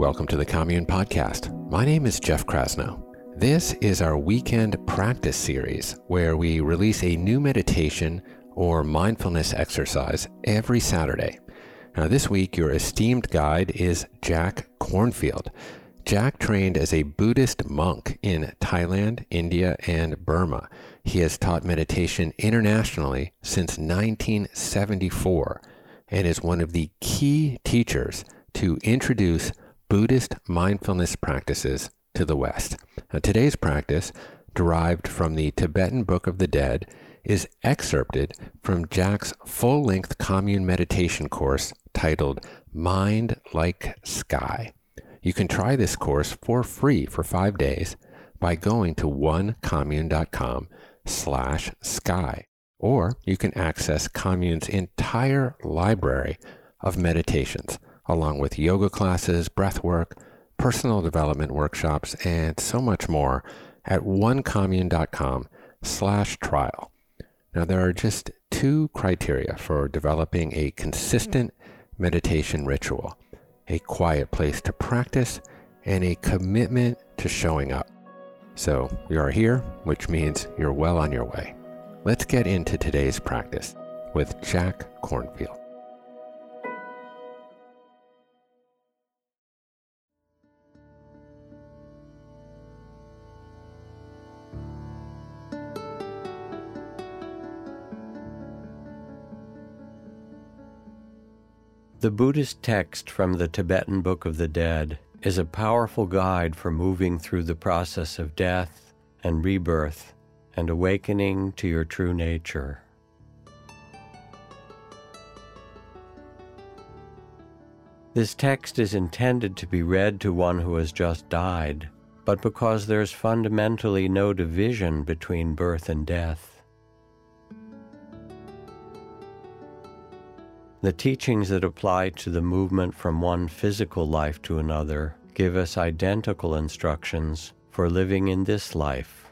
Welcome to the Commune Podcast. My name is Jeff Krasno. This is our weekend practice series where we release a new meditation or mindfulness exercise every Saturday. Now, this week, your esteemed guide is Jack Kornfield. Jack trained as a Buddhist monk in Thailand, India, and Burma. He has taught meditation internationally since 1974 and is one of the key teachers to introduce Buddhist mindfulness practices to the West. Now, today's practice, derived from the Tibetan Book of the Dead, is excerpted from Jack's full length commune meditation course titled Mind Like Sky. You can try this course for free for five days by going to onecommune.com slash sky, or you can access Commune's entire library of meditations, along with yoga classes, breath work, personal development workshops, and so much more at onecommune.com slash trial. Now, there are just two criteria for developing a consistent meditation ritual a quiet place to practice and a commitment to showing up. So, you are here, which means you're well on your way. Let's get into today's practice with Jack Kornfield. The Buddhist text from the Tibetan Book of the Dead is a powerful guide for moving through the process of death and rebirth and awakening to your true nature. This text is intended to be read to one who has just died, but because there's fundamentally no division between birth and death, The teachings that apply to the movement from one physical life to another give us identical instructions for living in this life,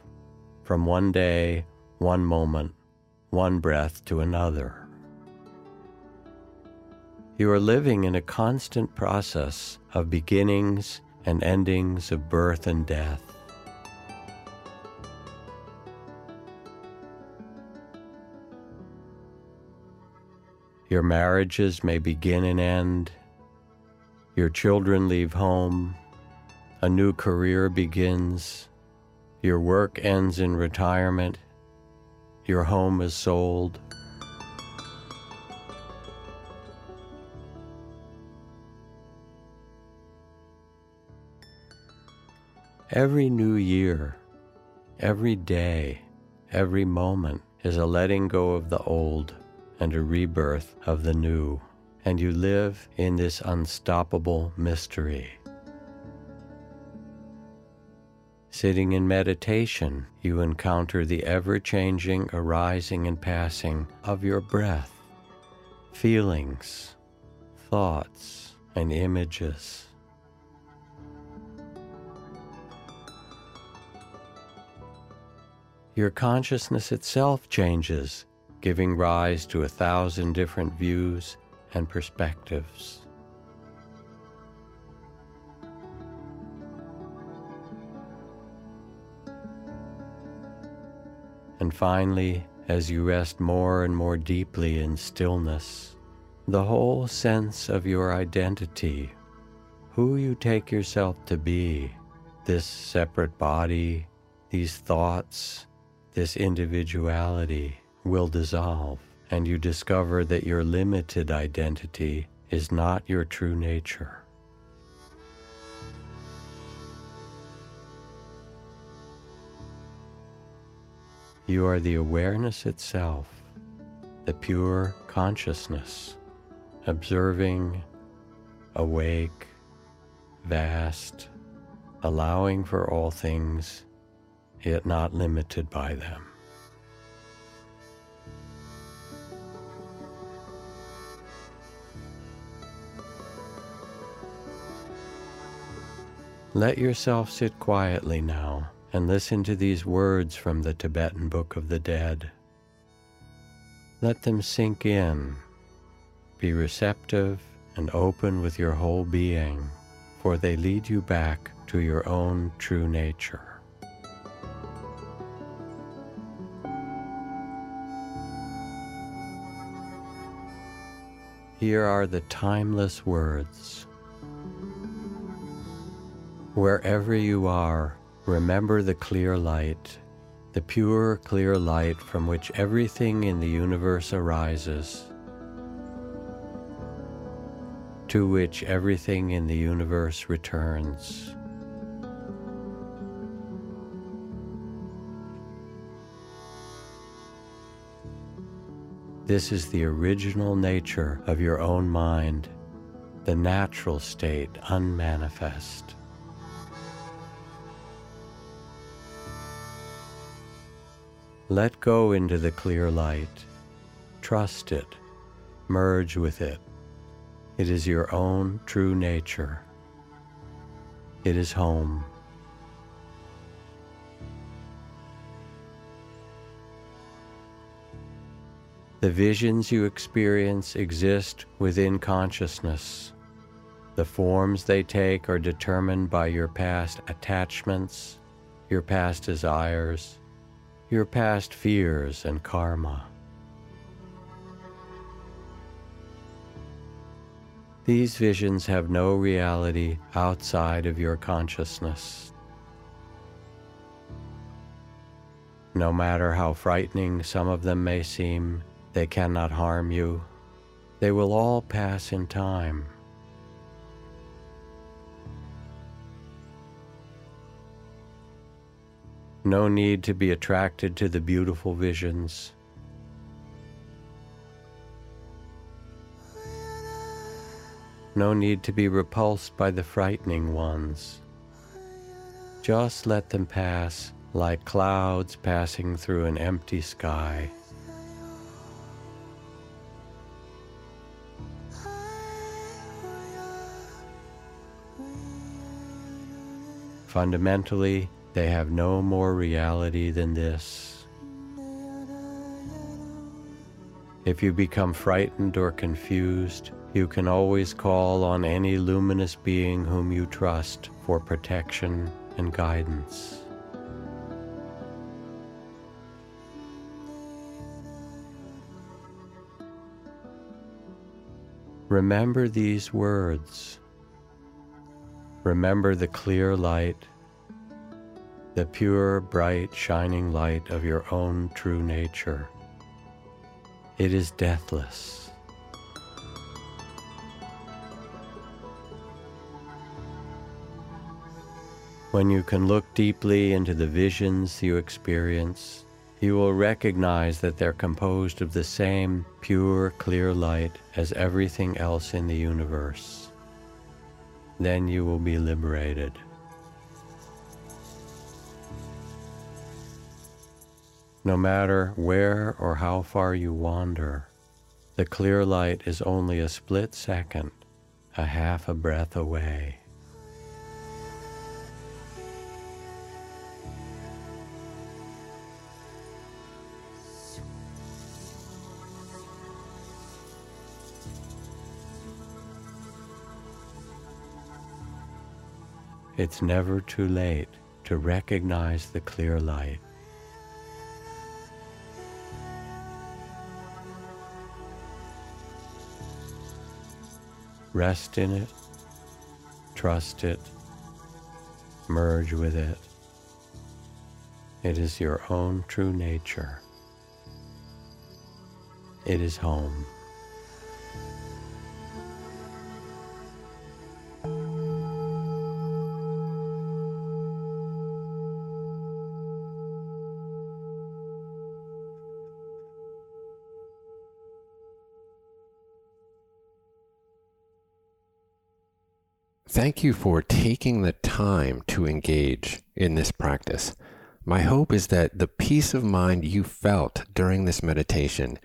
from one day, one moment, one breath to another. You are living in a constant process of beginnings and endings of birth and death. Your marriages may begin and end. Your children leave home. A new career begins. Your work ends in retirement. Your home is sold. Every new year, every day, every moment is a letting go of the old and a rebirth of the new, and you live in this unstoppable mystery. Sitting in meditation, you encounter the ever changing arising and passing of your breath, feelings, thoughts, and images. Your consciousness itself changes giving rise to a thousand different views and perspectives. And finally, as you rest more and more deeply in stillness, the whole sense of your identity, who you take yourself to be, this separate body, these thoughts, this individuality, will dissolve, and you discover that your limited identity is not your true nature. You are the awareness itself, the pure consciousness, observing, awake, vast, allowing for all things, yet not limited by them. Let yourself sit quietly now and listen to these words from the Tibetan Book of the Dead. Let them sink in. Be receptive and open with your whole being, for they lead you back to your own true nature. Here are the timeless words. Wherever you are, remember the clear light, the pure, clear light from which everything in the universe arises to which everything in the universe returns. This is the original nature of your own mind, the natural state unmanifest. Let go into the clear light. Trust it. Merge with it. It is your own true nature. It is home. The visions you experience exist within consciousness. The forms they take are determined by your past attachments, your past desires, your past fears and karma. These visions have no reality outside of your consciousness. No matter how frightening some of them may seem, they cannot harm you. They will all pass in time. No need to be attracted to the beautiful visions. no need to be repulsed by the frightening ones. Just let them pass like clouds passing through an empty sky. Fundamentally, they have no more reality than this. If you become frightened or confused, you can always call on any luminous being whom you trust for protection and guidance. Remember these words. Remember the clear light, the pure, bright, shining light of your own true nature. It is deathless. When you can look deeply into the visions you experience, you will recognize that they're composed of the same pure, clear light as everything else in the universe. Then you will be liberated. No matter where or how far you wander, the clear light is only a split second, a half a breath away. It's never too late to recognize the clear light. Rest in it, trust it, merge with it. It is your own true nature. It is home. Thank you for taking the time to engage in this practice. My hope is that the peace of mind you felt during this meditation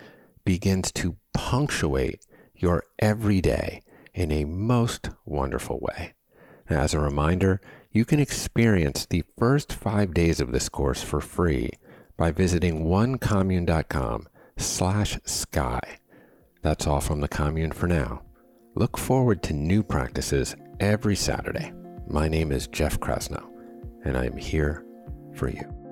begins to punctuate your everyday in a most wonderful way. As a reminder, you can experience the first five days of this course for free by visiting onecommune.com slash sky. That's all from the commune for now. Look forward to new practices every Saturday. My name is Jeff Krasno, and I am here for you.